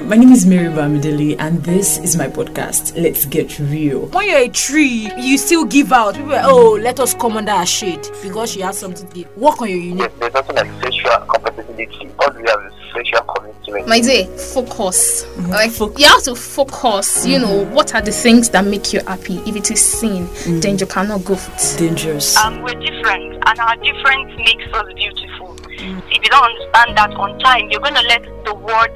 there. My name is Mary Bamidele, and this is my podcast. Let's get real. When you're a tree, you still give out. People are, oh, let us come under her shade because she has something to give. Work on your unique. There's nothing like sexual compatibility. All we have is sexual commitment. My dear, focus. Mm-hmm. Like you have to focus. You know what are the things that make you happy. If it is sin, Mm-hmm. then you cannot go for it. Dangerous. um, we're different, and our difference makes us beautiful. If you don't understand that on time, you're going to let the world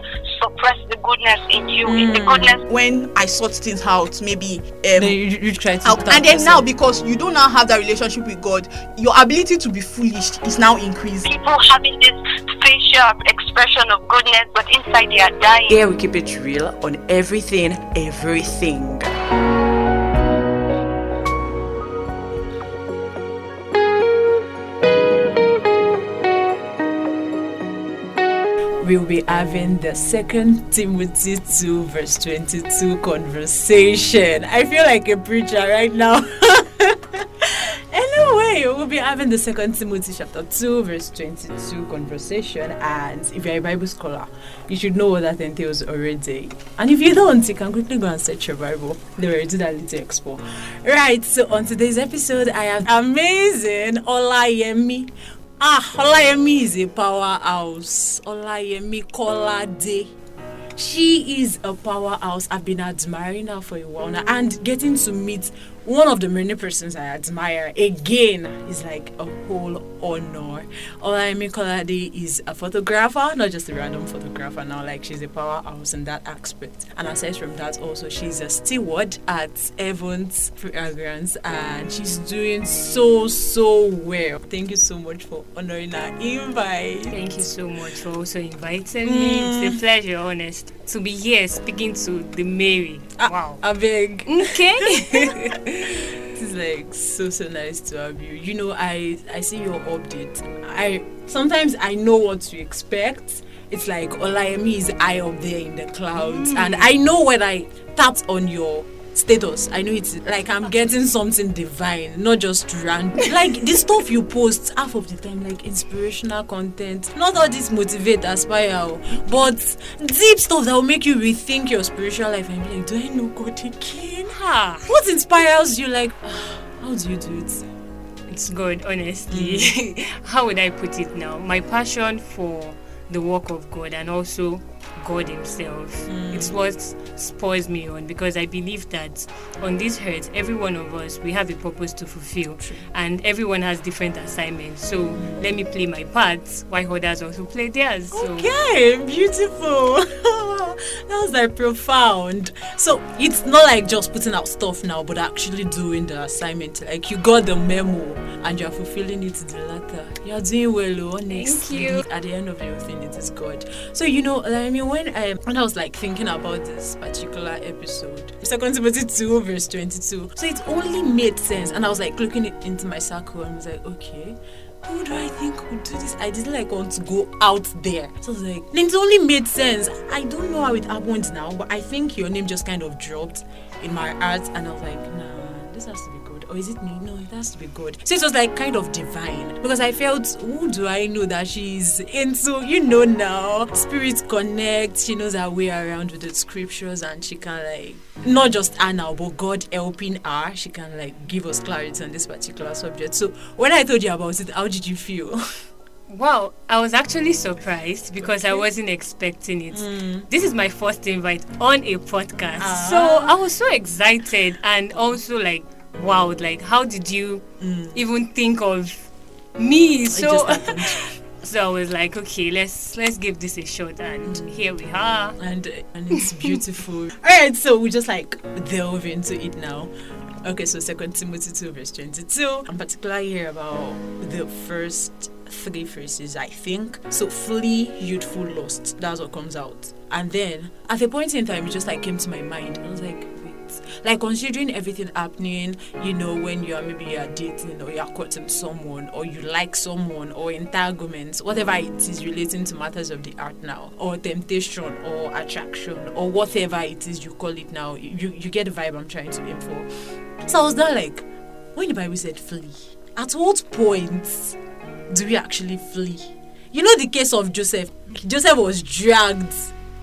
suppress the goodness in you. If the goodness when I sort things out, maybe um, then you, you try to. out, and then person- now because you don't now have that relationship with God, your ability to be foolish is now increased. people having this facial expression of goodness, but inside they are dying. Here we keep it real on everything, everything. We'll be having the second Timothy 2 verse 22 conversation. I feel like a preacher right now. anyway, we'll be having the second Timothy chapter 2 verse 22 conversation and if you're a Bible scholar, you should know what that entails already. And if you don't, you can quickly go and search your Bible. They will do that little expo. Right, so on today's episode, I have amazing Olayemi Ah, Olayemi is a powerhouse. Olayemi Kolade. She is a powerhouse. I've been admiring her for a while now and getting to meet one of the many persons I admire again is like a whole honor. Olayemi Kolade is a photographer, not just a random photographer now, like she's a powerhouse in that aspect. And aside from that, also she's a steward at Evans Fragrance and she's doing so, so well. Thank you so much for honoring our invite. Thank you so much for also inviting me. It's a mm. pleasure, honest, to be here speaking to the Mary. Ah, wow. I beg. Okay. It is like so so nice to have you. You know, I I see your update. I sometimes I know what to expect. It's like Olayemi is high up there in the clouds, mm. and I know when I tap on your status, I know it's like I'm getting something divine, not just random. like the stuff you post half of the time, like inspirational content, not all this motivate, aspire, oh, but deep stuff that will make you rethink your spiritual life and be like, do I know God again? Ah, What inspires you? Like, how do you do it? it's good, honestly. How would I put it now? My passion for the work of God and also God Himself. Hmm. It's what spurs me on because I believe that on this earth, every one of us we have a purpose to fulfill, and everyone has different assignments. So let me play my part while others also play theirs. So Okay, beautiful. that was like profound. So it's not like just putting out stuff now, but actually doing the assignment. Like you got the memo and you're fulfilling it to the latter. You're doing well, oh, honestly. you. At the end of everything, it is God. So you know, I mean, when I when I was like thinking about this particular episode, Second Timothy two verse twenty two. So it only made sense, and I was like looking into my circle and was like, okay who do I think would do this? I didn't like want to go out there. So I was like, then it only made sense. I don't know how it happened now, but I think your name just kind of dropped in my heart, and I was like, nah, this has to be Or is it me? No, it has to be good. So it was like kind of divine because I felt, who do I know that she's into? You know now, spirit connect. She knows her way around with the scriptures, and she can like not just her now, but God helping her. She can like give us clarity on this particular subject. So when I told you about it, how did you feel? Wow, I was actually surprised because I wasn't expecting it. Mm. This is my first invite on a podcast. Ah. So I was so excited and also like, wow, like how did you mm. even think of me? So so I was like, okay, let's let's give this a shot and mm. here we are. and and it's beautiful. All right, so we just like delve into it now. Okay, so Second Timothy two verse twenty two. I'm particularly here about the first three phrases. I think so. Flee youthful lust. That's what comes out. And then at a point in time, it just like came to my mind. I was like, like considering everything happening, you know, when you are maybe you're dating or you're courting someone or you like someone or entanglements, whatever it is relating to matters of the art now, or temptation or attraction or whatever it is you call it now, you you get the vibe I'm trying to aim for. So I was there like, when the Bible said flee, at what point do we actually flee? You know the case of Joseph. Joseph was dragged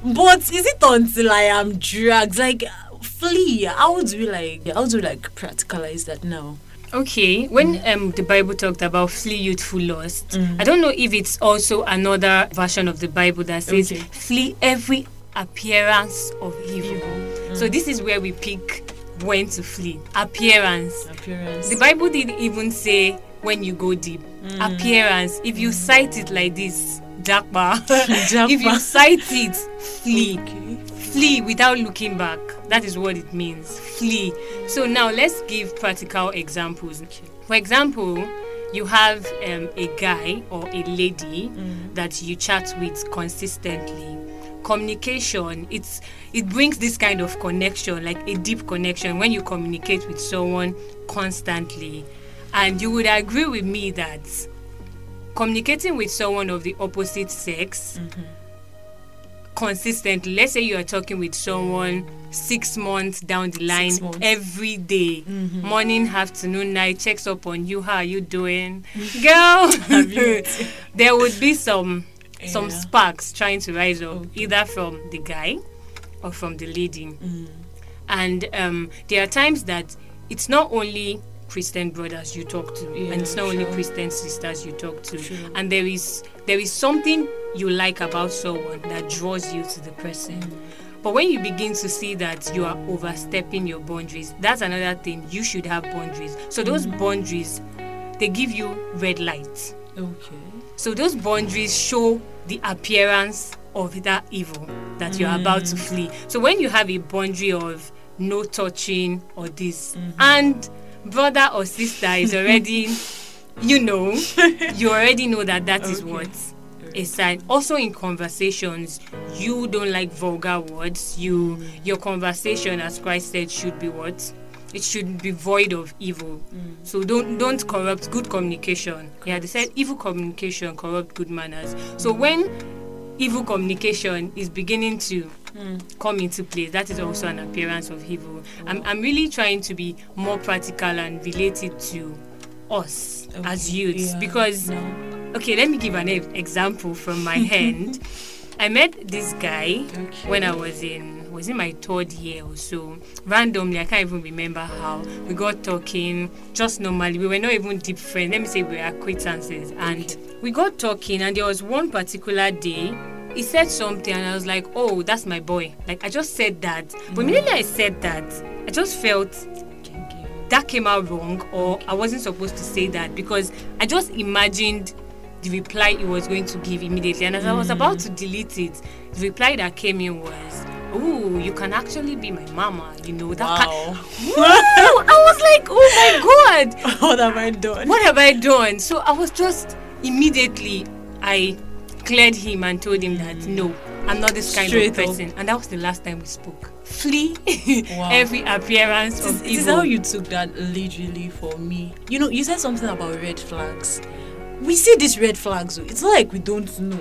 But is it until I am dragged? Like, flee. How do we like? How do we like practicalize that now? Okay, when mm. um, the Bible talked about flee youthful lust, mm. I don't know if it's also another version of the Bible that says Okay. flee every appearance of evil. Mm. So this is where we pick when to flee. Appearance. Appearance. The Bible didn't even say when you go deep. Appearance. If you sight it like this, Jakba. if you sight it, flee. Okay. Flee without looking back. That is what it means. Flee. So now let's give practical examples. For example, you have um, a guy or a lady that you chat with consistently. Communication, it's it brings this kind of connection, like a deep connection when you communicate with someone constantly. And you would agree with me that communicating with someone of the opposite sex consistently let's say you are talking with someone six months down the line every day, morning afternoon night checks up on you. How are you doing? Girl! there would be some some sparks trying to rise up either from the guy or from the lady. And um, there are times that it's not only Christian brothers you talk to, Yeah, and it's not only. Christian sisters you talk to, True. and there is there is something you like about someone that draws you to the person. Mm. But when you begin to see that you are overstepping your boundaries, that's another thing. You should have boundaries. So mm. those boundaries, they give you red light. Okay. So those boundaries show the appearance of that evil that you're mm. about to flee. So when you have a boundary of no touching or this, mm-hmm. and brother or sister is already, you know, you already know that that is Okay. what a sign. Also in conversations, you don't like vulgar words. You your conversation, as Christ said, should be what. It should be void of evil. Mm. So don't don't corrupt good communication. Yeah, they said evil communication corrupt good manners. So when evil communication is beginning to hmm. come into place, that is also an appearance of evil. I'm, I'm really trying to be more practical and related to us as youths yeah, because no. okay, let me give an e- example from my hand. I met this guy Okay. when I was in was in my third year or so. Randomly, I can't even remember how. We got talking just normally. We were not even deep friends. Let me say we were acquaintances. And we got talking and there was one particular day he said something and I was like, Oh, that's my boy. Like I just said that. But mm. immediately I said that, I just felt that came out wrong or I wasn't supposed to say that because I just imagined the reply he was going to give immediately. And as I was mm. about to delete it, the reply that came in was, Oh, you can actually be my mama, you know. That Wow. Can- Wow! I was like, Oh my god, what have I done? what have I done? So I was just immediately I cleared him and told him that no, I'm not this kind Straight of up. person. And that was the last time we spoke. Flee Wow. every appearance This, of this is evil. how you took that literally for me. You know, you said something about red flags. We see these red flags. It's not like we don't know.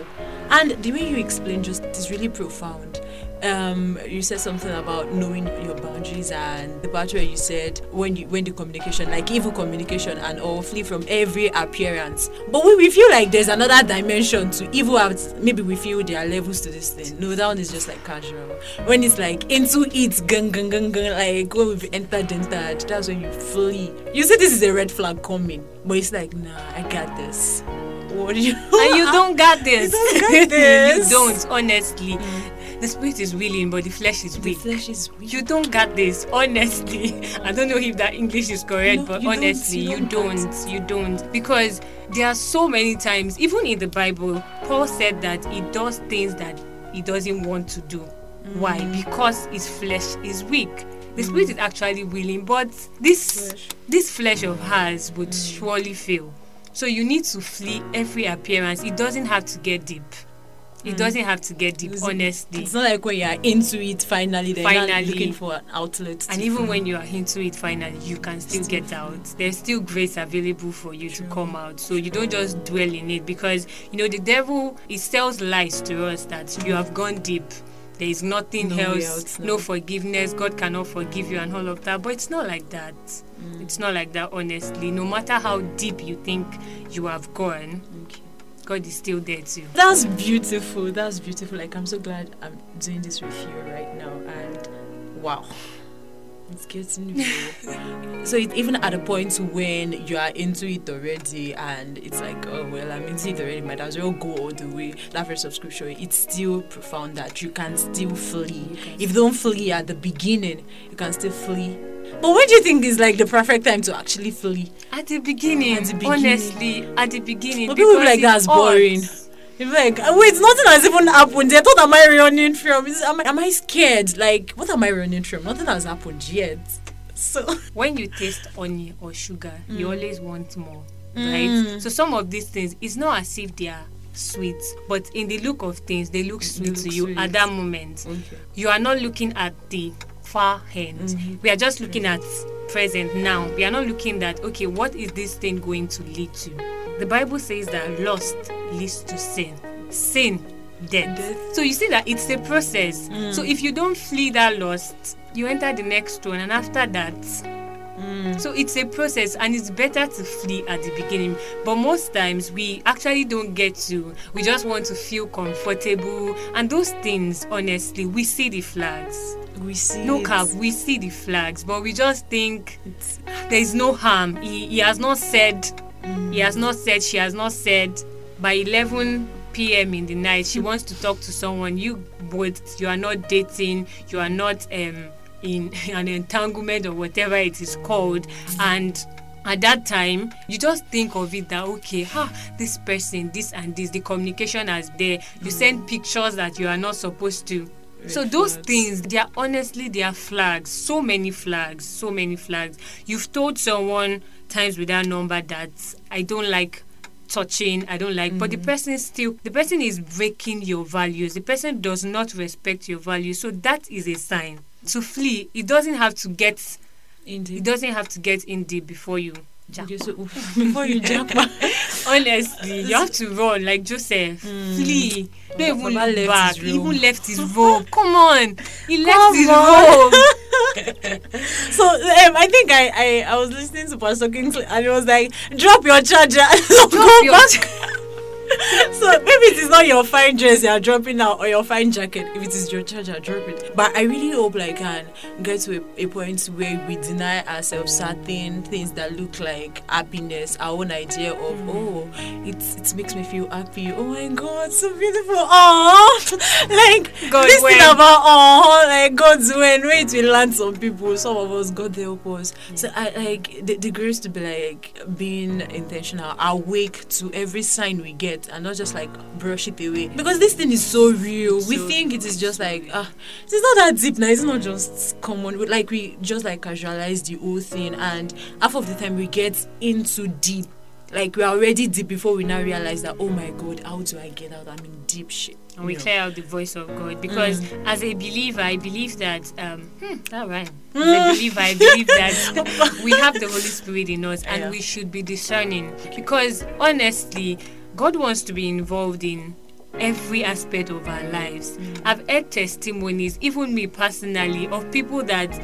And the way you explained just is really profound. Um, you said something about knowing your boundaries and the part where you said when you when the communication, like evil communication and all flee from every appearance. But we, we feel like there's another dimension to evil. Maybe we feel there are levels to this thing. No, that one is just like casual. When it's like into it, gun gun gun gun, like when we've entered entered, that's when you flee. You say this is a red flag coming, but it's like nah, I got this. What do you? and you don't got this. don't got this. you don't, honestly. The spirit is willing, but the flesh is The weak. flesh is weak. You don't get this, honestly. I don't know if that English is correct, No, but you don't, honestly, you you don't don't, you don't. Because there are so many times, even in the Bible, Paul said that he does things that he doesn't want to do. Why? Mm. Because his flesh is weak. The spirit is actually willing, but this this flesh of hers would Mm. surely fail. So you need to flee every appearance. It doesn't have to get deep. It doesn't have to get deep, Mm. It's- honestly. It's not like when you are into it finally, then you're Finally. looking for an outlet. And even when you are into it finally, you can still Still get out. There's still grace available for you to come out. So you don't just dwell in it because you know the devil he sells lies to us that you have gone deep. There is nothing No else, no forgiveness, God cannot forgive you and all of that. But it's not like that. Mm. It's not like that, honestly. No matter how deep you think you have gone, Okay. God is still there too. That's beautiful. That's beautiful. Like I'm so glad I'm doing this with you right now. And wow. It's getting real. so it, even at a point when you are into it already and it's like, oh well, I'm into it already, might as well go all the way. That verse of scripture, it's still profound that you can still flee. If you don't flee at the beginning, you can still flee. But when do you think is like the perfect time to actually flee? At the beginning, At the beginning. honestly, at the beginning. But people be like, it's that's boring. You're like, "Uh, wait, nothing has even happened yet. What am I running from? Is, am, I, am I scared? Like, what am I running from? Nothing has happened yet. So, When you taste honey or sugar, you Mm. always want more, right? So some of these things, it's not as if they are sweet, but in the look of things, they look sweet to look you sweet. at that moment. okay. You are not looking at the far end. Mm-hmm. We are just looking at present now. We are not looking at okay, what is this thing going to lead to? The Bible says that lust leads to sin. Sin, death. Death. So you see that it's a process. Mm. So if you don't flee that lust, you enter the next one, and after that, Mm. so it's a process and it's better to flee at the beginning. But most times we actually don't get to. We just want to feel comfortable. And those things, honestly, we see the flags. We see. No cap, we see the flags, but we just think there is no harm. He, he has not said, he has not said, she has not said by 11 p.m. in the night she wants to talk to someone. You both, you are not dating, you are not um in an entanglement or whatever it is called, and at that time you just think of it that okay ha this person this and this the communication has there you send pictures that you are not supposed to so those things they are honestly they are flags. So many flags so many flags. You've told someone times with that number that i don't like touching i don't like but the person still the person is breaking your values. The person does not respect your values. So that is a sign. To flee it doesn't have to get in it doesn't have to get in deep before you before you jump, honestly you have to run like joseph. Flee. Don't even look left back. he even left his robe come on. He left Come his on. robe so um, I think I, I I was listening to Pastor Kingsley and it was like, drop your charger, Drop go your back. so maybe it is not your fine dress you are dropping now or your fine jacket. If it is your charger, drop it. But I really hope like can get to a, a point where we deny ourselves certain things that look like happiness, our own idea of mm. oh, it it makes me feel happy. Oh my God, so beautiful. Oh, like God, this thing about oh, like God's when wait we land some people. Some of us God help us. Mm. So I like the, the grace to be like being intentional, awake to every sign we get, and not just like brush it away. Because this thing is so real. we think it is just like ah, it's not that deep now. It's not just common. We- Like we just like casualize the whole thing, and half of the time we get into deep. Like we're already deep before we now realize that oh my god, how do I get out? I'm in deep shit. and we clear out the voice of god because as a believer i believe that um hmm, that right as a believer i believe that we have the holy spirit in us and Yeah. we should be discerning because honestly god wants to be involved in every aspect of our lives. Mm. I've heard testimonies even me personally of people that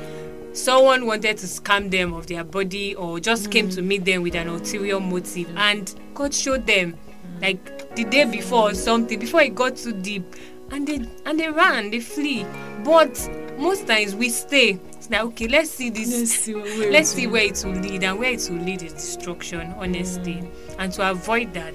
someone wanted to scam them of their body or just mm. came to meet them with an ulterior motive. Mm. And god showed them like the day before or something before it got too deep. And they and they ran they flee. But most times we stay. It's like okay let's see this. Let's see what we're let's see where it will lead and where it will lead is destruction honestly and to avoid that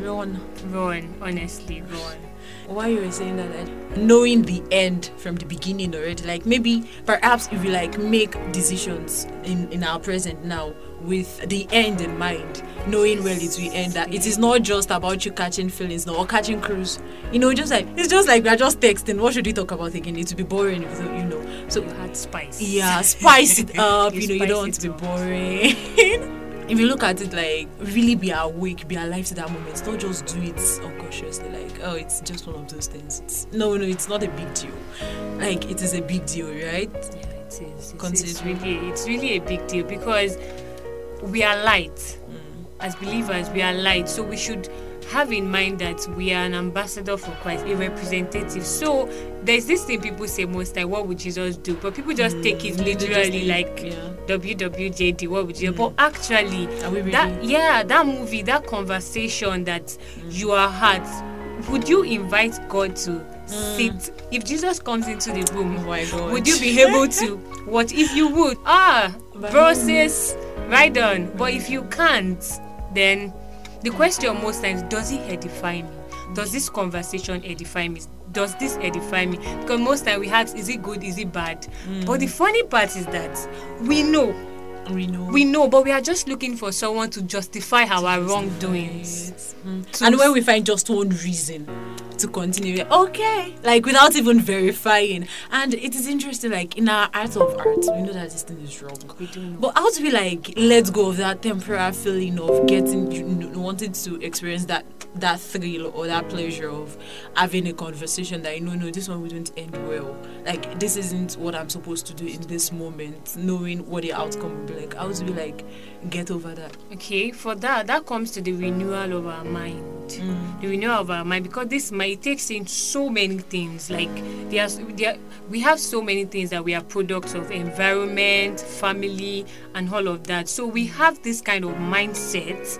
Run. run honestly run Why you were saying that, like, knowing the end from the beginning already, like maybe perhaps if we like make decisions in in our present now with the end in mind, knowing where it will end, that it is not just about you catching feelings no, or catching cruise. You know, just like it's just like we are just texting. What should we talk about again? It will be boring if you you know. So you had spice yeah, spice it up. You you know, you don't want to be boring. if you look at it like really be awake, be alive to that moment. Don't just do it unconsciously. Like oh, it's just one of those things. It's, no, no, it's not a big deal. Like it is a big deal, right? Yeah, it is. It's, it's really, it's really a big deal because we are light. Mm. As believers, we are light, so we should have in mind that we are an ambassador for Christ, a representative. So there's this thing people say most like, what would Jesus do? But people just take it Mm, literally like yeah. WWJD, what would you But actually, that yeah, that movie, that conversation that you are had, would you invite God to sit? If Jesus comes into the room, Oh would you be able to? What if you would? Ah, says, right on. But if you can't, then the question most times, does it edify me? Does this conversation edify me? Does this edify me? Because most time we ask, is it good? Is it bad? But the funny part is that we know, We know. we know, but we are just looking for someone to justify our wrongdoings. To and when we find just one reason to continue, okay, like without even verifying. And it is interesting, like in our art of art, we know that this thing is wrong. We do know. But how do we like let go of that temporary feeling of getting, wanting to experience that that thrill or that pleasure of having a conversation that you know, no, this one wouldn't end well. Like this isn't what I'm supposed to do in this moment, knowing what the outcome will be like. How do we like get over that? Okay, for that, that comes to the renewal of our mind. The mm. renewal of our mind because this it takes in so many things. Like there's there we have so many things that we are products of environment, family, and all of that. So we have this kind of mindset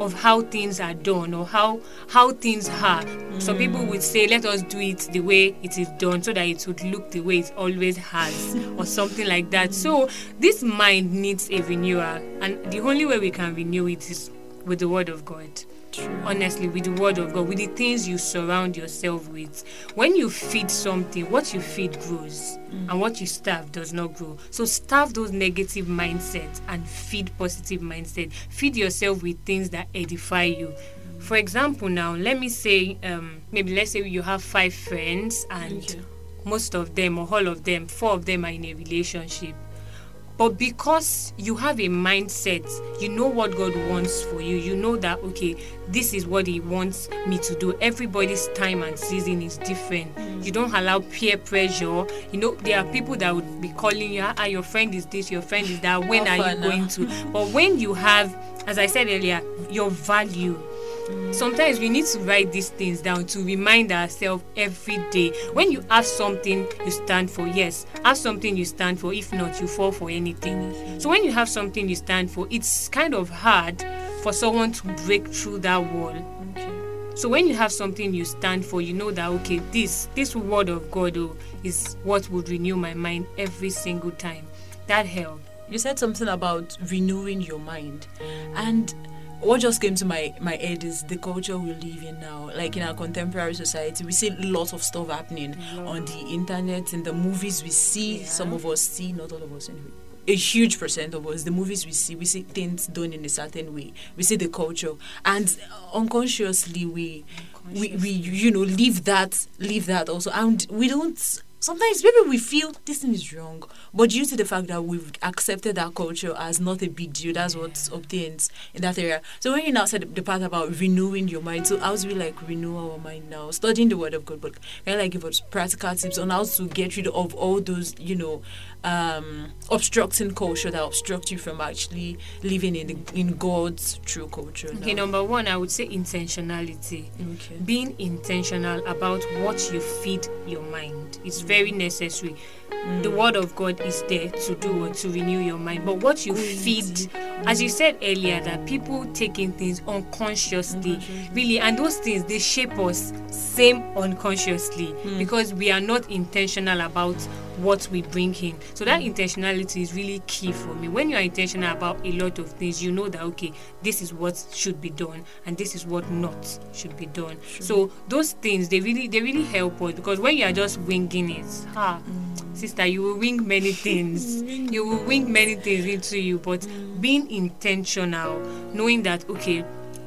of how things are done or how how things are. Some people mm. would say, "Let us do it the way it is done, so that it would look the way it always has," or something like that. So this mind needs a renewal, and the only way we can renew it is with the Word of God. Honestly, with the word of God, with the things you surround yourself with. When you feed something, what you feed grows, and what you starve does not grow. So starve those negative mindsets and feed positive mindset. Feed yourself with things that edify you. For example, now let me say, um, maybe let's say you have five friends, and most of them or all of them, four of them are in a relationship. But because you have a mindset, you know what God wants for you. You know that, okay, this is what He wants me to do. Everybody's time and season is different. You don't allow peer pressure. You know, there are people that would be calling you, ah, your friend is this, your friend is that. When How are you now? going to? But when you have, as I said earlier, your value, sometimes we need to write these things down to remind ourselves every day. When you have something you stand for yes have something you stand for. If not you fall for anything. So when you have something you stand for it's kind of hard for someone to break through that wall. So when you have something you stand for you know that okay this this word of god oh, is what would renew my mind every single time. That help. You said something about renewing your mind. And what just came to my my head is the culture we live in now. Like in our contemporary society we see lots of stuff happening mm-hmm. on the internet in the movies we see. Some of us see not all of us anyway. A huge percent of us the movies we see we see things done in a certain way. We see the culture. And unconsciously we we, we you know leave that leave that also. And we don't sometimes maybe we feel this thing is wrong but due to the fact that we've accepted that culture as not a big deal that's what obtains in that area. So when you now said the part about renewing your mind so how do we like renew our mind now? Studying the word of god but can you like give us practical tips on how to get rid of all those you know um obstructing culture that obstruct you from actually living in the, in god's true culture okay number one i would say intentionality. Okay. Being intentional about what you feed your mind. Is very mm. necessary. Mm. The word of god is there to do what to renew your mind. But what you feed as you said earlier that people taking things unconsciously. Really and those things they shape us same unconsciously. Mm. Because we are not intentional about what we bring in. So that intentionality is really key for me. When you are intentional about a lot of things you know that okay this is what should be done and this is what not should be done. So those things they really they really help us because when you are just winging it ah sister you will wing many things. You will wing many things into you but being intentional knowing that okay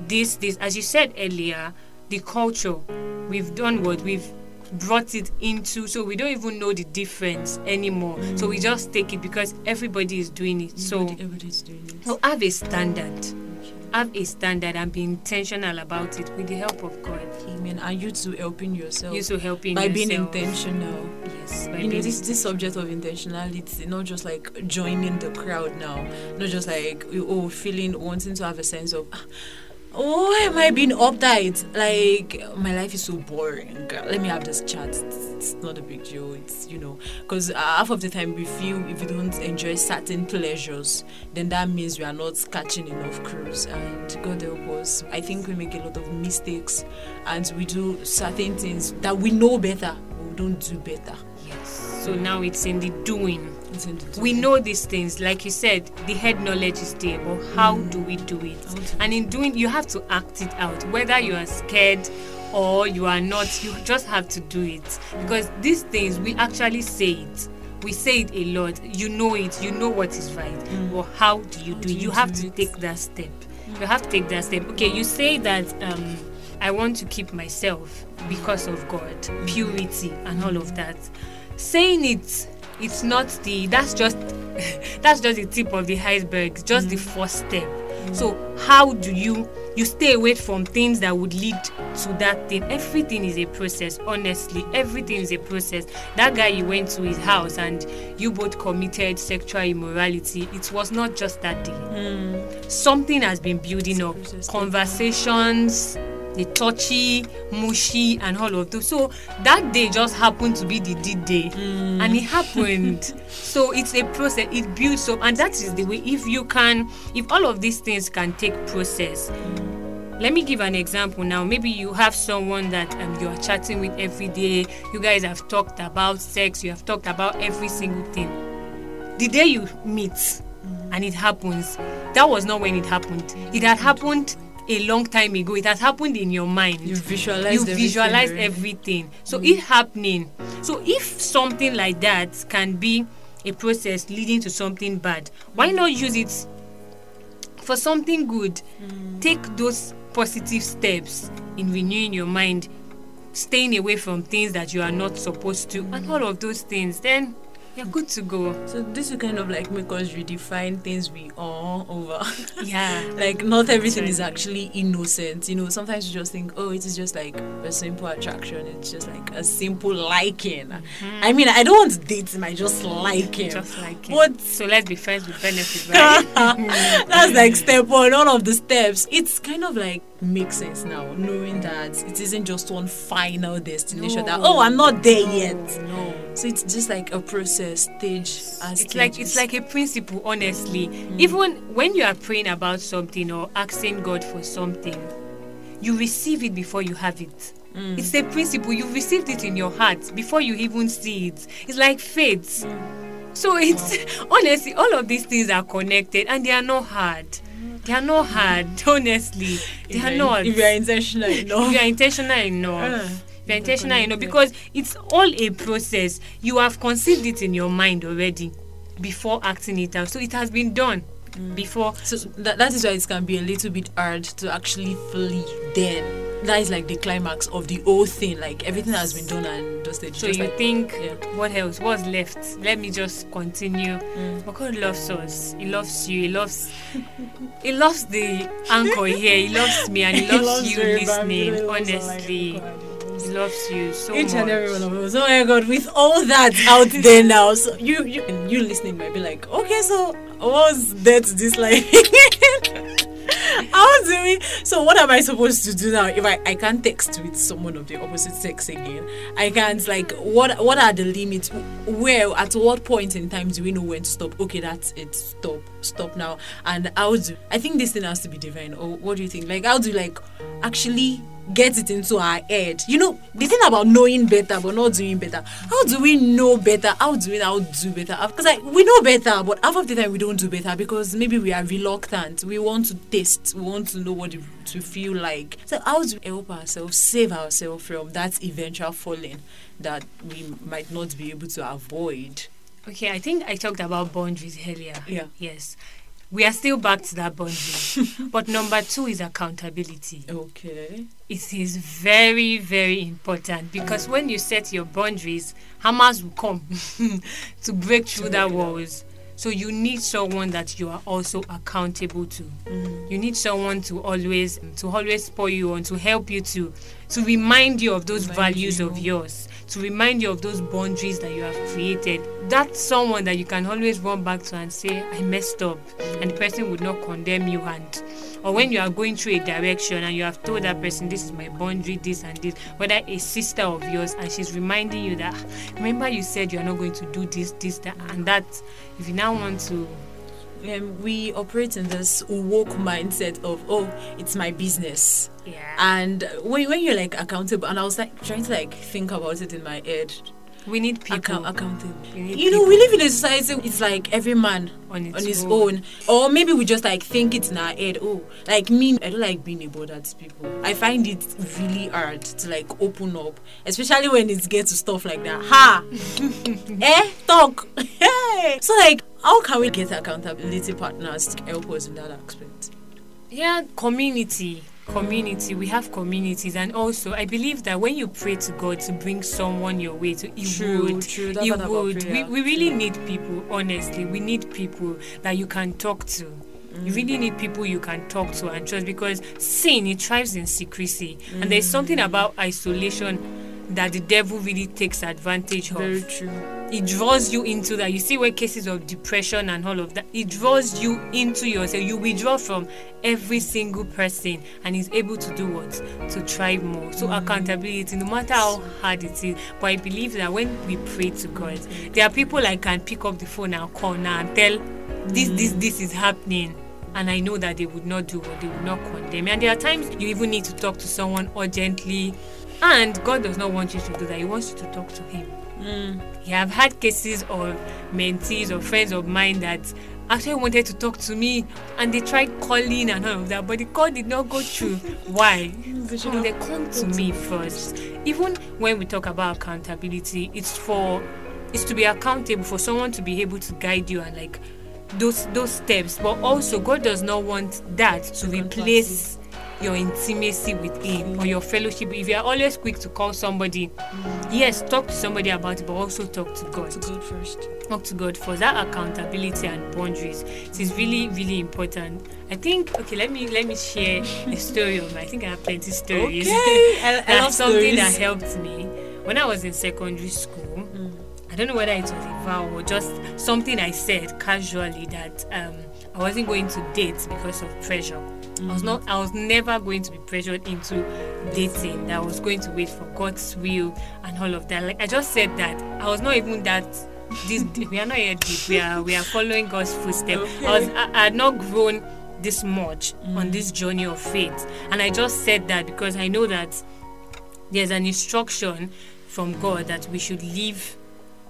this this as you said earlier the culture we've done what we've brought it into so we don't even know the difference anymore. So we just take it because everybody is doing it. So everybody's doing it. So have a standard. Have a standard and be intentional about it with the help of god. Amen. And you too helping yourself. You so helping by being intentional. Yes by you know this this subject of intentionality not just like joining the crowd now. Not just like oh feeling wanting to have a sense of "Ah, Oh, why am I being uptight? Like my life is so boring. Let me have this chat. It's, not a big deal. It's you know, because uh, half of the time we feel if we don't enjoy certain pleasures, then that means we are not catching enough cruise. And God help us. I think we make a lot of mistakes, and we do certain things that we know better, but we don't do better. Yes. So now it's in the doing. It's in the We know these things, like you said, the head knowledge is there, but how do we do it? And in doing, you have to act it out, whether you are scared or you are not. You just have to do it because these things we actually say it. We say it a lot. You know it. You know what is right. But how do you How do it? you You have to it? take that step. You have to take that step. Okay, you say that um, I want to keep myself because of God, purity, and all of that. Saying it, it's not the. That's just. that's just the tip of the iceberg. Just the first step. So how do you you stay away from things that would lead to that thing? Everything is a process. Honestly, everything is a process. That guy you went to his house and you both committed sexual immorality. It was not just that day. Something has been building up. Conversations, the touchy, mushy, and all of those. So that day just happened to be the D day, hmm. and it happened. so it's a process. It builds up, and that is the way. If you can, if all of these things can take process. Let me give an example now. Maybe you have someone that um, you are chatting with every day. You guys have talked about sex. You have talked about every single thing. The day you meet hmm. and it happens, that was not when it happened. It had hmm. happened a long time ago. It has happened in your mind. You visualize. you visualize everything. So mm. it happening. So if something like that can be a process leading to something bad, why not use it for something good? Mm. Take those positive steps in renewing your mind, staying away from things that you are not supposed to, and all of those things. Then you're good to go. So this will kind of like make us redefine things we are over. Yeah. like not everything right. is actually innocent. You know, sometimes you just think, oh, it is just like a simple attraction. It's just like a simple liking. Hmm. I mean, I don't want to date him. I just like him. Just like it. What? So let's be friends with benefits, right? That's like step one. All of the steps. It's kind of like makes sense now, knowing that it isn't just one final destination. That oh, I'm not there yet. no. So it's just like a process, stage as It's like it's like a principle, honestly. Mm. Even when you are praying about something or asking God for something, you receive it before you have it. Mm. It's a principle. You've received it in your heart before you even see it. It's like faith. Mm. So it's honestly, all of these things are connected and they are not hard. They are not hard, honestly. They if are not. If you are intentional enough. if you are intentional enough. Intentional enough, because it's all a process. You have conceived it in your mind already before acting it out. So it has been done mm. before. So that, that is why it can be a little bit hard to actually flee then. That is like the climax of the whole thing. Like everything has been done and dusted. So just you like, think, yeah. what else? What's left? Let me just continue. Mm. But God loves us. He loves you. He loves. he loves the anchor here. He loves me and he loves, you listening. honestly, he loves you so each much. and every one of us. Oh my god, with all that out there now, so you you you listening might be like, okay, so what's that dislike? How do we? So what am I supposed to do now if I, I can't text with someone of the opposite sex again? I can't like what what are the limits? Where at what point in time do we know when to stop? Okay, that's it. Stop. Stop now. And how do I think this thing has to be divine? Or what do you think? Like how do you like actually get it into our head? You know, the thing about knowing better but not doing better. How do we know better? How do we now do better? Because like we know better, but half of the time we don't do better because maybe we are reluctant. We want to taste. We want to know what it to feel like. So how do we help ourselves save ourselves from that eventual falling that we might not be able to avoid? Okay, I think I talked about boundaries earlier. Yeah. Yes. We are still back to that boundary. but number two is accountability. Okay. It is very, very important because when you set your boundaries, hammers will come to break through that walls. So you need someone that you are also accountable to. Mm. You need someone to always to always spur you on, to help you to to remind you of those Remind values you. of yours, to remind you of those boundaries that you have created. That's someone that you can always run back to and say, I messed up. And the person would not condemn you and or when you are going through a direction and you have told that person this is my boundary this and this whether a sister of yours and she's reminding you that "Ah, remember you said you are not going to do this this that and that if you now want to um, we operate in this woke mindset of oh it's my business. Yeah. And when, when you're like accountable and i was like trying to like think about it in my head we need people. Account accountable you. Know we live in a society it's like every man on, its on his own. own. Or maybe we just like think it in our head oh like me i don't like being a bother to people. I find it really hard to like open up especially when it gets to stuff like that. Ha! Eh? Talk. Hey! So like how can we get accountability partners to help us in that aspect? Yeah community community we have communities. And also i believe that when you pray to god to bring someone your way to he True, would true. Part would. We, we really need people honestly. We need people that you can talk to. You really mm. need people you can talk to and trust because sin it thrives in secrecy. And there's something mm. about isolation that the devil really takes advantage of. Very true it draws you into that. You see where cases of depression and all of that, it draws you into yourself. You withdraw from every single person and is able to do what? To thrive more. So accountability, no matter how hard it is. But I believe that when we pray to God, there are people I can pick up the phone and call now and tell this, this, this is happening. And I know that they would not do what they would not condemn. And there are times you even need to talk to someone urgently. And God does not want you to do that. He wants you to talk to Him. Yeah, I've had cases of mentees or friends of mine that actually wanted to talk to me and they tried calling and all of that, but the call did not go through. Why? Oh, they come to me first. Even when we talk about accountability, it's for it's to be accountable for someone to be able to guide you and like those those steps. But also God does not want that to replace your intimacy with him or your fellowship. If you are always quick to call somebody, yes, talk to somebody about it, but also talk to God. Talk to god first Talk to God for that accountability and boundaries. It is really, really important. I think okay, let me let me share a story of. I think I have plenty stories. Okay, I- I love something that helped me when I was in secondary school. I don't know whether it was a vow or just something I said casually that um, I wasn't going to date because of pressure. I was not. I was never going to be pressured into dating. That I was going to wait for God's will and all of that. Like I just said that I was not even that. This we are not yet deep. We are we are following God's footsteps. I was. I, I had not grown this much mm. on this journey of faith, and I just said that because I know that there's an instruction from God that we should live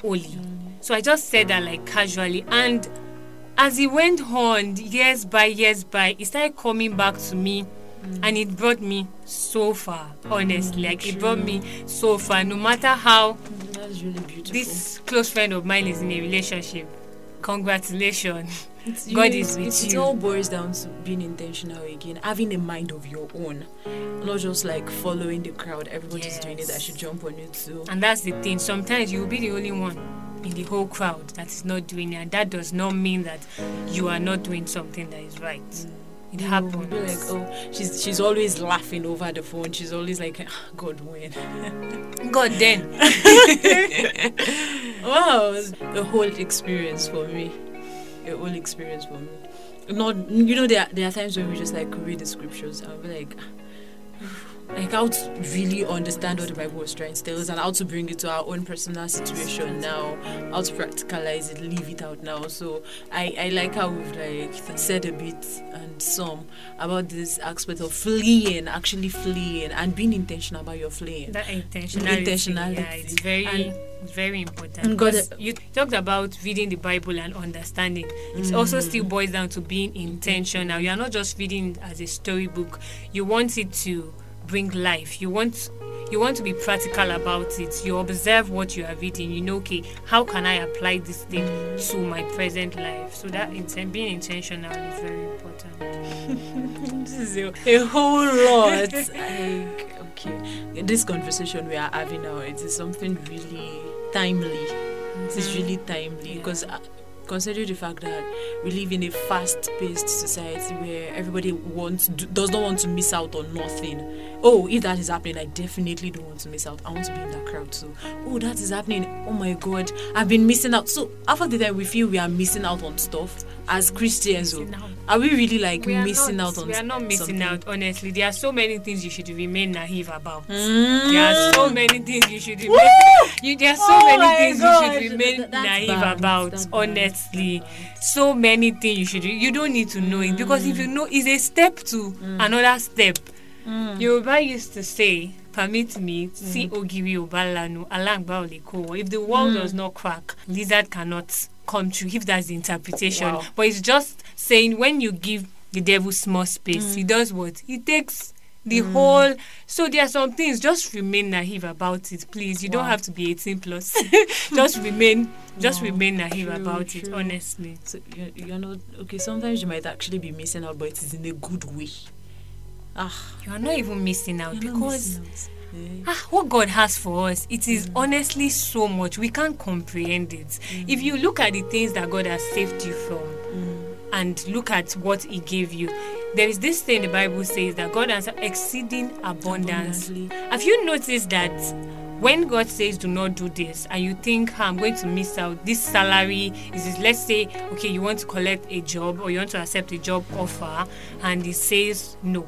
holy. Mm. So I just said that like casually and as he went on years by years by it started coming back to me mm. and it brought me so far mm. honestly. Like it brought me so far no matter how mm, that's really beautiful. this close friend of mine is in a relationship. Congratulations. It's- God you- is with it, It all boils down to being intentional again, having a mind of your own, not just like following the crowd. Everybody's doing it. I should jump on it too. And that's the thing. Sometimes you will be the only one in the whole crowd that is not doing it, and that does not mean that you are not doing something that is right. It happens. Be like, oh, she's she's always laughing over the phone. She's always like, "Ah, God win. God, then wow, the whole experience for me. The whole experience for me. Not, you know, there are, there are times when we just like read the scriptures and we're like, like how to really understand what the Bible was trying to tell us and how to bring it to our own personal situation now, how to practicalize it, leave it out now. So I, I like how we've like said a bit and some about this aspect of fleeing, actually fleeing and being intentional about your fleeing. that intentionality, Intentionality. yeah, it's very, And- very important. and God- Because you talked about reading the Bible and understanding. It also Mm. still boils down to being intentional. You are not just reading as a storybook. You want it to bring life. You want you want to be practical about it. You observe what you are reading. You know, okay, how can I apply this thing to my present life? So that inten- being intentional is very important. this is a, a whole lot. like, okay, this conversation we are having now, it is something really timely. It is really timely because uh, consider the fact that we live in a fast-paced society where everybody wants do, does not want to miss out on nothing. Oh, if that is happening, I definitely don't want to miss out. I want to be in that crowd too. Oh, that is happening. Oh my God, I've been missing out. So half of the time we feel we are missing out on stuff, as Christians, are we really like We missing not, out on We are not missing something? out, honestly. There are so many things you should remain naive about. Mm. There are so many things you should remain. You, there are so Oh many things gosh, you should remain naive bad, about. that's bad, honestly, so many things you should. You don't need to know it because if you know, it's a step to another step. Mm. Yoruba used to say, "Permit me, mm. see ogiri obalanu, alangba oleko." If the wall mm. does not crack, lizard cannot come true. If that's the interpretation, Wow. but it's just saying when you give the devil small space, he does what? He takes the whole. So there are some things. Just remain naive about it, please. You don't have to be 18 plus. just remain. Just Wow. remain naive True, about it. Honestly. So you're, you're not okay. Sometimes you might actually be missing out, but it is in a good way. Ah, You are not even missing out because missing out. Ah, what God has for us, it is honestly so much. We can't comprehend it. If you look at the things that God has saved you from and look at what He gave you, there is this thing the Bible says that God has exceeding abundance. Abundantly. Have you noticed that when God says do not do this and you think "Ah, I'm going to miss out this salary is this let's say okay you want to collect a job or you want to accept a job offer and it says no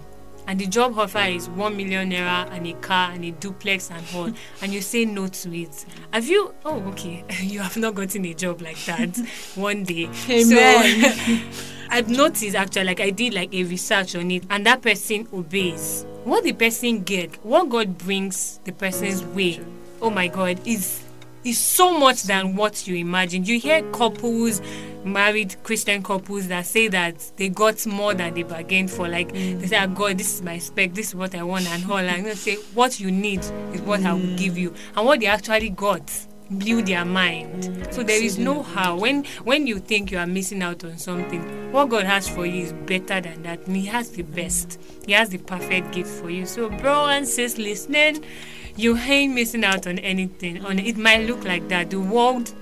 and the job offer is one million naira and a car and a duplex and all and you say no to it have you oh okay you have not gotten a job like that one day Amen. so I've noticed actually, like I did like a research on it, and that person obeys. What the person get, what God brings the person's way, oh my God, is is so much than what you imagined. You hear couples, married Christian couples that say that they got more than they bargained for. Like they say, "Ah, God, this is my spec, this is what I want, and all. And gonna say, what you need is what I will give you, and what they actually got blew their mind. So there is no how. When when you think you are missing out on something, what God has for you is better than that. And He has the best. He has the perfect gift for you. So bro and sis listening, you ain't missing out on anything. On it might look like that. The world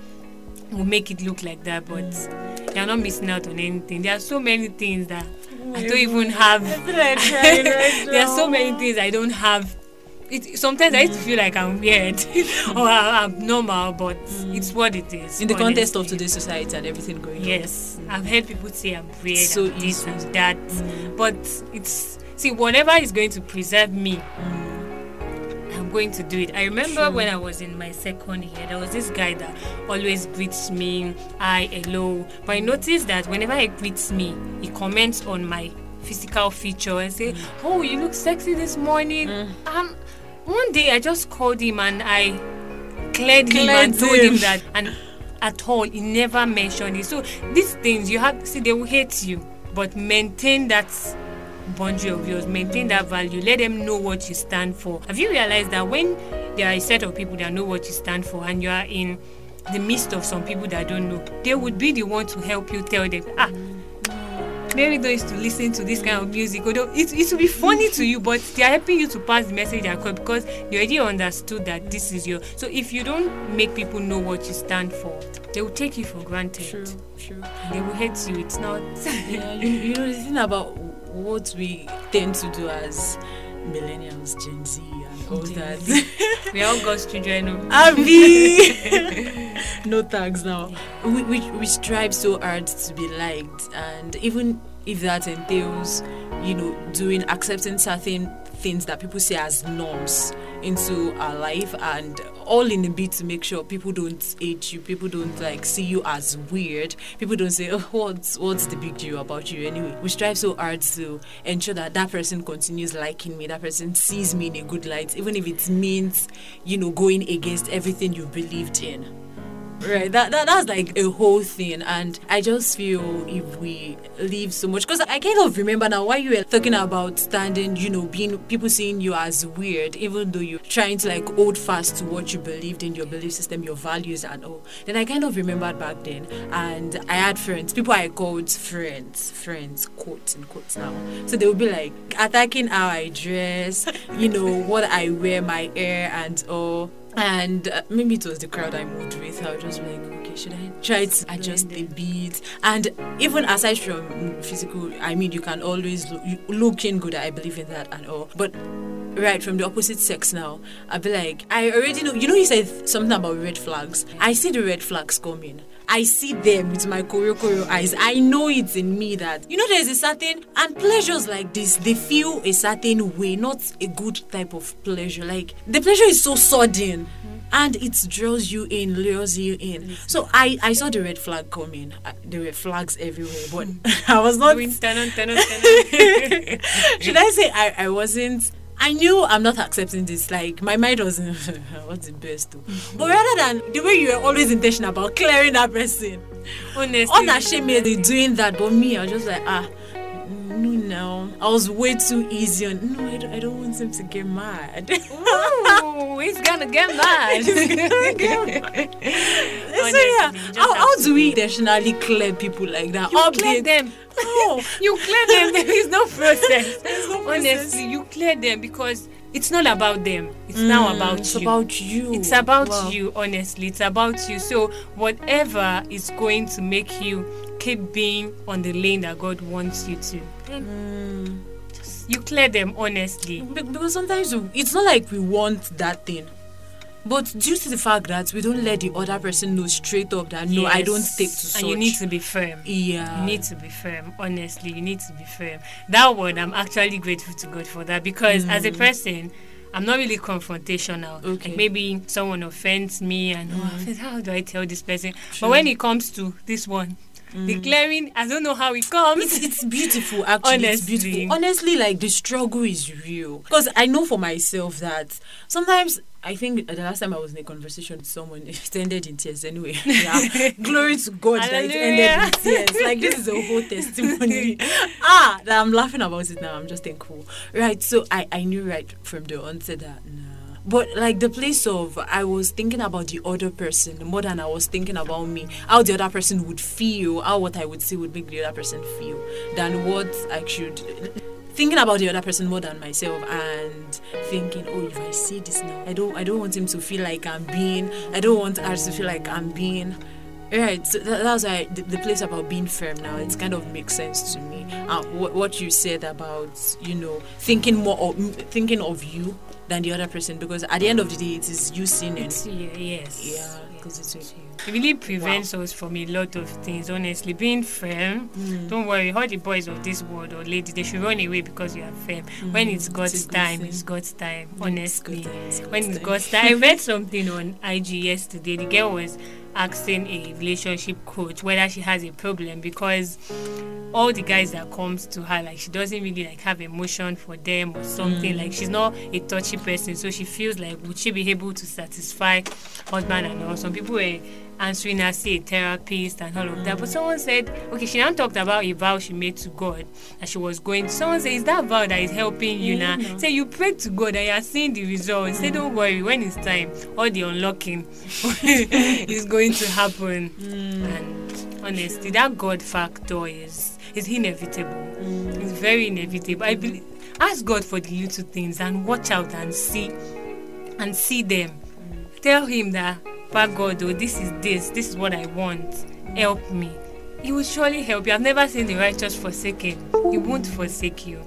will make it look like that, but you're not missing out on anything. There are so many things that I don't even have. there are so many things I don't have. It, sometimes I used to feel like I'm weird or I'm abnormal, but it's what it is. In the context of today's society and everything going on. Yes, I've heard people say I'm weird, So and this easy. and that, but it's see whatever is going to preserve me. I'm going to do it. I remember when I was in my second year, there was this guy that always greets me, hi, hello. But I noticed that whenever he greets me, he comments on my physical feature and say, mm. "Oh, you look sexy this morning." Mm. And one day I just called him and I cleared, him and Cleared told him him. that and at all he never mentioned it so these things you have see they will hate you but maintain that boundary of yours maintain that value let them know what you stand for have you realized that when there are a set of people that know what you stand for and you are in the midst of some people that don't know they would be the one to help you tell them ah Mary don't used to listen to this kind of music. Although it, it will be funny to you, but they are helping you to pass the message across because you already understood that this is your. So if you don't make people know what you stand for, they will take you for granted. True, true. They will hate you. It's not. Yeah, you, you know the thing about what we tend to do as millennials, Gen Z, and all that. we are all God's children. Avi. no tags now. We, we we strive so hard to be liked, and even if that entails, you know, doing accepting certain things that people see as norms into our life, and all in a bit to make sure people don't hate you, people don't like see you as weird, people don't say, oh, what's what's the big deal about you anyway. We strive so hard to ensure that that person continues liking me, that person sees me in a good light, even if it means, you know, going against everything you believed in. Right, that, that that's like a whole thing, and I just feel if we leave so much, because I kind of remember now why you were talking about standing, you know, being people seeing you as weird, even though you're trying to like hold fast to what you believed in, your belief system, your values, and all. Then I kind of remembered back then, and I had friends, people I called friends, friends, quotes and quotes now. So they would be like attacking how I dress, you know, what I wear, my hair, and all and uh, maybe it was the crowd I moved with. I was just like, okay, should I try to adjust the beat? And even aside from physical, I mean, you can always look, looking good. I believe in that and all. But right from the opposite sex now, I'd be like, I already know. You know, you said something about red flags. I see the red flags coming. I see them with my choreo choreo eyes. I know it's in me that you know there's a certain and pleasures like this. They feel a certain way, not a good type of pleasure. Like the pleasure is so sudden. And it draws you in, lures you in. So I, I saw the red flag coming. Uh, there were flags everywhere, but I was not. Doing turn on, turn on, turn on. Should I say I, I wasn't I knew I'm not accepting this. Like my mind wasn't what's the best though. But rather than the way you were always intentional about clearing that person, Honestly. unashamedly doing that, but me, I was just like ah. No, no. I was way too easy on. No, I don't, I don't want him to get mad. Ooh, he's gonna get mad. so yeah, Honestly, you just how, have how to do we intentionally clear people like that? You clear them. No. You clear them. There is no process. no process. Honestly, you clear them because it's not about them. It's now about Mm, it's you. about you. It's about Wow. you, honestly. It's about you. So, whatever is going to make you keep being on the lane that God wants you to, Mm. you clear them, honestly. Because sometimes it's not like we want that thing but due to the fact that we don't let the other person know straight up that no i don't Yes. take to such And you need to be firm. yeah You need to be firm. Honestly, you need to be firm. That word, I'm actually grateful to God for that because as a person, I'm not really confrontational. Mm. Okay. Like maybe someone offends me and oh, Mm. how do I tell this person? But when it comes to this one, declaring, I don't know how it comes. Mm. it's, it's beautiful actually it's beautiful honestly like the struggle is real because i know for myself that sometimes I think the last time I was in a conversation with someone, it ended in tears anyway. Yeah. Glory to God that it ended in tears. Like, this is a whole testimony. ah, that I'm laughing about it now. I'm just thankful. Right. So, I, I knew right from the onset that, nah. But, like, the place of, I was thinking about the other person more than I was thinking about me. How the other person would feel, how what I would say would make the other person feel, than what I should thinking about the other person more than myself and thinking oh if i say this now i don't i don't want him to feel like i'm being i don't want her to feel like i'm being. Right so that, that's why the, the place about being firm now it kind of makes sense to me. Uh, what, what you said about you know thinking more of thinking of you than the other person because at the end of the day it is you sinning It's yes. yeah because it's you It really prevents us from a lot of things, honestly. Being firm, mm. don't worry, all the boys of this world or ladies, they should run away because you are firm. Mm. When it's God's good time, it's God's time, it's honestly. God's time, when it's. God's time. I read something on IG yesterday. The girl was asking a relationship coach whether she has a problem because all the guys that comes to her like she doesn't really like have emotion for them or something mm. like she's not a touchy person so she feels like would she be able to satisfy husband and all some people were answering her say a therapist and all of that. But someone said okay she now talked about a vow she made to god that she was going to someone said is that vow that is helping you now? Mm-hmm. Say you pray to god and you are seeing the results. Say don't worry when it's time all the unlocking is going to happen. Mm. And honestly that god factor is is inevitable. Mm. It's very inevitable. I believe ask god for the little things and watch out and see and see them. Mm. Tell him that by god oh this is this this is what i want. Help me. He will surely help you. I've never seen the righteous forsaken. He won't forsake you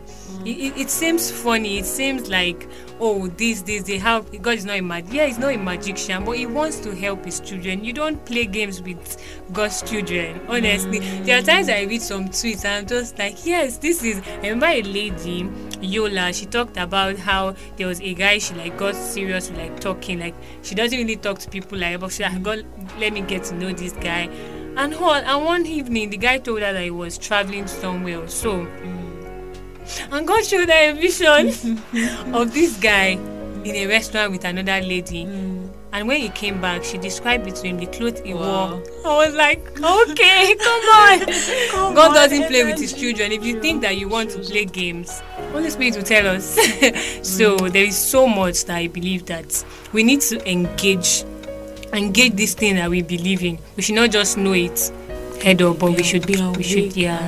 it, it, seems funny. It seems like oh this this they have god is not a mag yeah he's not a magician but he wants to help his children. You don't play games with god's children honestly. There are times i read some tweets and i'm just like yes this is I remember a lady yola she talked about how there was a guy she like got serious with like talking like she doesn't really talk to people like but she like god let me get to know this guy. And all and one evening the guy told her that he was traveling somewhere so mm. and God showed her a vision of this guy in a restaurant with another lady. Hmm. And when he came back, she described it to him the clothes he Wow. wore. I was like, okay, come on. God doesn't play with his children. If you think that you want to play games, Holy Spirit will tell us. so hmm. there is so much that I believe that we need to engage, engage this thing that we believe in. We should not just know it head up, but we should be we should awake. yeah.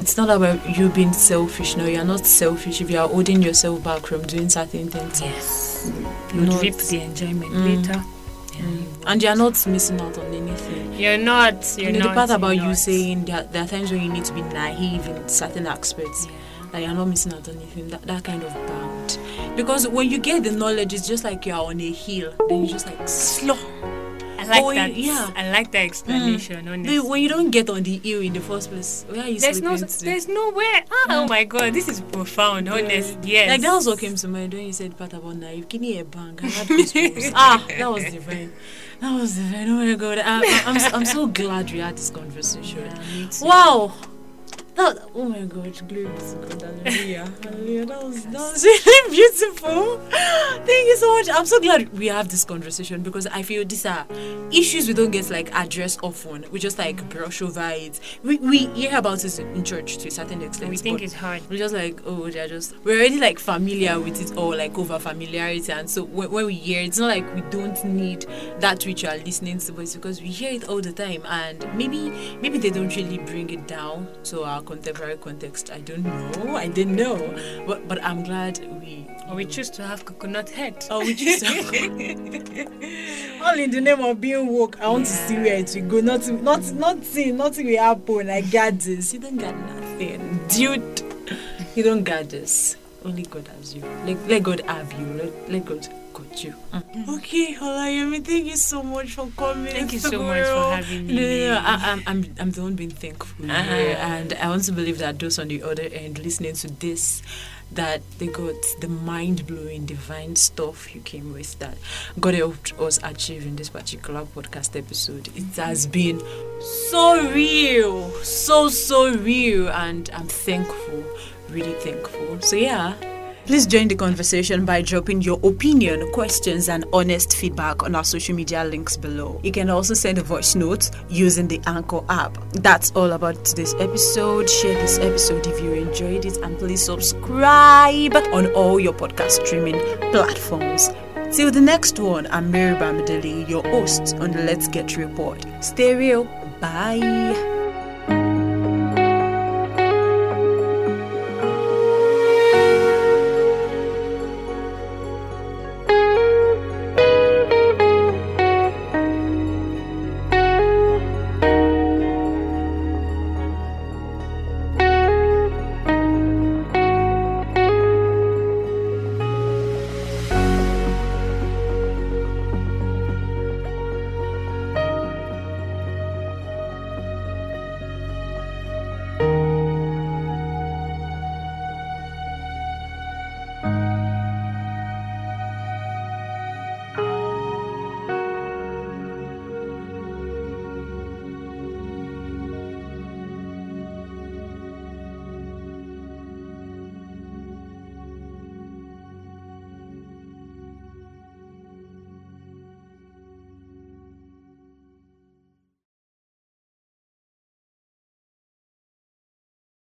It's not about you being selfish. No, you're not selfish if you are holding yourself back from doing certain things. Yes. You're not, reap the enjoyment Mm. later. and you're not missing out on anything. You're not. You're you know, not. the part about you not. saying that there are times when you need to be naive in certain aspects. That you're not missing out on anything. That, that kind of bound. Because when you get the knowledge, it's just like you're on a hill. Then you just like slow. I like that. yeah. I like that explanation. Honestly, But when you don't get on the hill in the first place, where are you there's no, to? there's nowhere. Ah, Oh my god, this is profound. Honest, yes. Like that was what came to mind when you said part about naive. Give me a bang. I had goosebumps. ah, that was divine. That was divine. Oh my god. I, I, I'm, I'm so glad we had this conversation. Too. Wow. That, oh my god, glory to God, hallelujah, hallelujah. That was, that was really beautiful. Thank you so much. I'm so glad we have this conversation because I feel these are issues we don't get like addressed often. We just like brush over it. We, we hear about it in church to a certain extent. we think it's hard. we're just like, oh, they're just, we're already like familiar with it all, like over familiarity. And so when, when we hear it, it's not like we don't need that which are listening to, but it's because we hear it all the time. And maybe, maybe they don't really bring it down to our contemporary context. I don't know. I didn't know. But, but I'm glad we. Or we choose to have coconut head. Oh, Just. all in the name of being woke. I want to see where it will go. Not, nothing, nothing, nothing will happen. I got this. You don't got nothing, dude. You don't got this. Only God has you. Let, let God have you. Let, let God got you. Mm. Okay, Olayemi, thank you so much for coming. Thank you so much for having me. No, no, no. I, I'm, I'm, I'm the one being thankful. here, uh-huh. And I want to believe that those on the other end listening to this, that they got the mind blowing, divine stuff you came with that God helped us achieve in this particular podcast episode. It has been so real, so, so real. And I'm thankful, really thankful. So, yeah. Please join the conversation by dropping your opinion, questions, and honest feedback on our social media links below. You can also send a voice note using the Anchor app. That's all about today's episode. Share this episode if you enjoyed it, and please subscribe on all your podcast streaming platforms. Till the next one, I'm Mary Bamidele, your host on the Let's Get Report. Stay real. Bye.